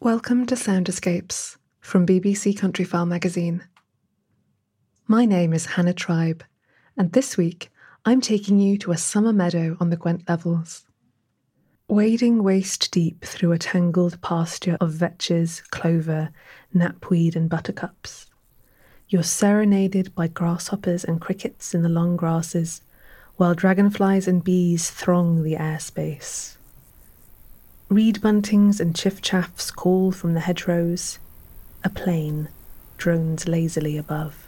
Welcome to Sound Escapes from BBC Countryfile magazine. My name is Hannah Tribe, and this week I'm taking you to a summer meadow on the Gwent Levels. Wading waist deep through a tangled pasture of vetches, clover, knapweed, and buttercups, you're serenaded by grasshoppers and crickets in the long grasses, while dragonflies and bees throng the airspace. Reed buntings and chiffchaffs call from the hedgerows. A plane drones lazily above.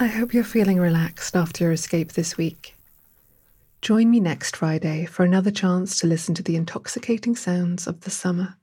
I hope you're feeling relaxed after your escape this week. Join me next Friday for another chance to listen to the intoxicating sounds of the summer.